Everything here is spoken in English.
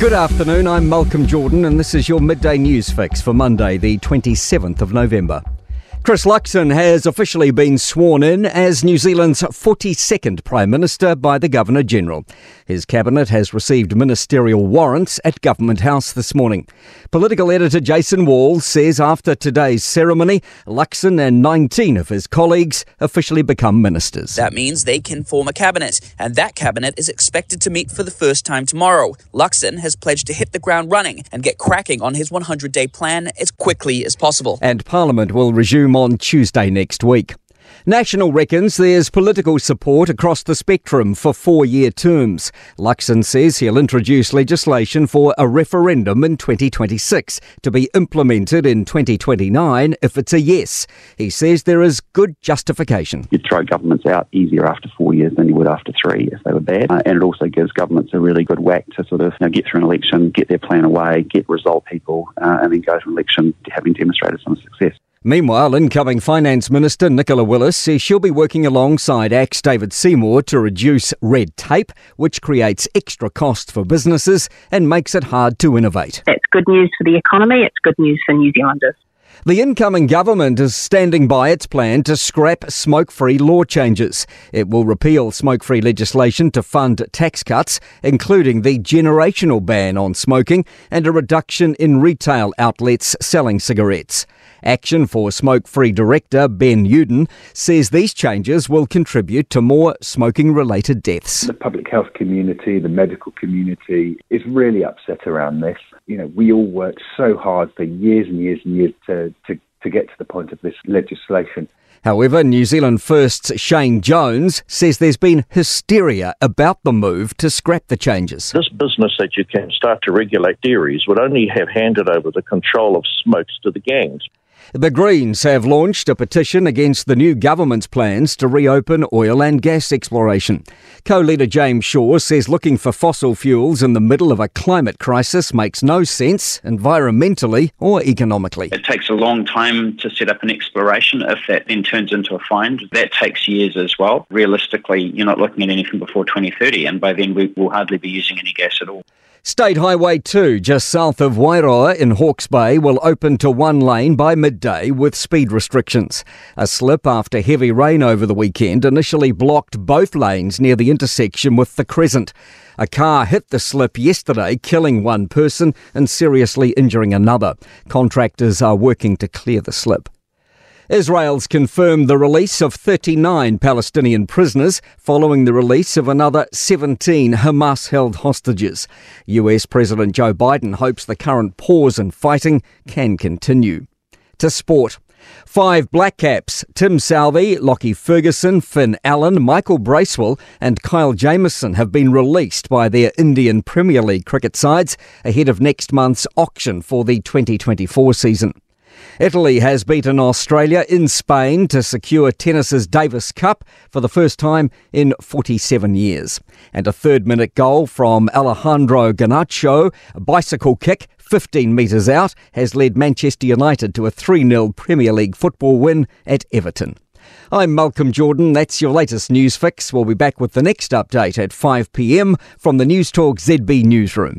Good afternoon, I'm Malcolm Jordan, and this is your midday news fix for Monday, the 27th of November. Chris Luxon has officially been sworn in as New Zealand's 42nd Prime Minister by the Governor General. His cabinet has received ministerial warrants at Government House this morning. Political editor Jason Walls says after today's ceremony, Luxon and 19 of his colleagues officially become ministers. That means they can form a cabinet, and that cabinet is expected to meet for the first time tomorrow. Luxon has pledged to hit the ground running and get cracking on his 100 day plan as quickly as possible. And Parliament will resume on Tuesday next week. National reckons there's political support across the spectrum for four year terms. Luxon says he'll introduce legislation for a referendum in 2026 to be implemented in 2029 if it's a yes. He says there is good justification. You'd throw governments out easier after four years than you would after three if they were bad. Uh, and it also gives governments a really good whack to sort of you know, get through an election, get their plan away, get result people, uh, and then go to an election having demonstrated some success. Meanwhile, incoming Finance Minister Nicola Willis says she'll be working alongside ACT's David Seymour to reduce red tape, which creates extra costs for businesses and makes it hard to innovate. That's good news for the economy, it's good news for New Zealanders. The incoming government is standing by its plan to scrap smoke free law changes. It will repeal smoke free legislation to fund tax cuts, including the generational ban on smoking and a reduction in retail outlets selling cigarettes. Action for Smoke Free Director Ben Youdan says these changes will contribute to more smoking related deaths. The public health community, the medical community is really upset around this. You know, we all worked so hard for years and years and years to, to, to get to the point of this legislation. However, New Zealand First's Shane Jones says there's been hysteria about the move to scrap the changes. This business that you can start to regulate dairies would only have handed over the control of smokes to the gangs. The Greens have launched a petition against the new government's plans to reopen oil and gas exploration. Co leader James Shaw says looking for fossil fuels in the middle of a climate crisis makes no sense environmentally or economically. It takes a long time to set up an exploration. If that then turns into a find, that takes years as well. Realistically, you're not looking at anything before 2030, and by then we will hardly be using any gas at all. State Highway 2, just south of Wairoa in Hawke's Bay, will open to one lane by midday with speed restrictions. A slip after heavy rain over the weekend initially blocked both lanes near the intersection with the Crescent. A car hit the slip yesterday, killing one person and seriously injuring another. Contractors are working to clear the slip. Israel's confirmed the release of 39 Palestinian prisoners following the release of another 17 Hamas held hostages. US President Joe Biden hopes the current pause in fighting can continue. To sport. Five Black Caps, Tim Southee, Lockie Ferguson, Finn Allen, Michael Bracewell, and Kyle Jamieson have been released by their Indian Premier League cricket sides ahead of next month's auction for the 2024 season. Italy has beaten Australia in Spain to secure tennis's Davis Cup for the first time in 47 years. And a third minute goal from Alejandro Garnacho, a bicycle kick 15 metres out, has led Manchester United to a 3 0 Premier League football win at Everton. I'm Malcolm Jordan. That's your latest news fix. We'll be back with the next update at 5 pm from the Newstalk ZB newsroom.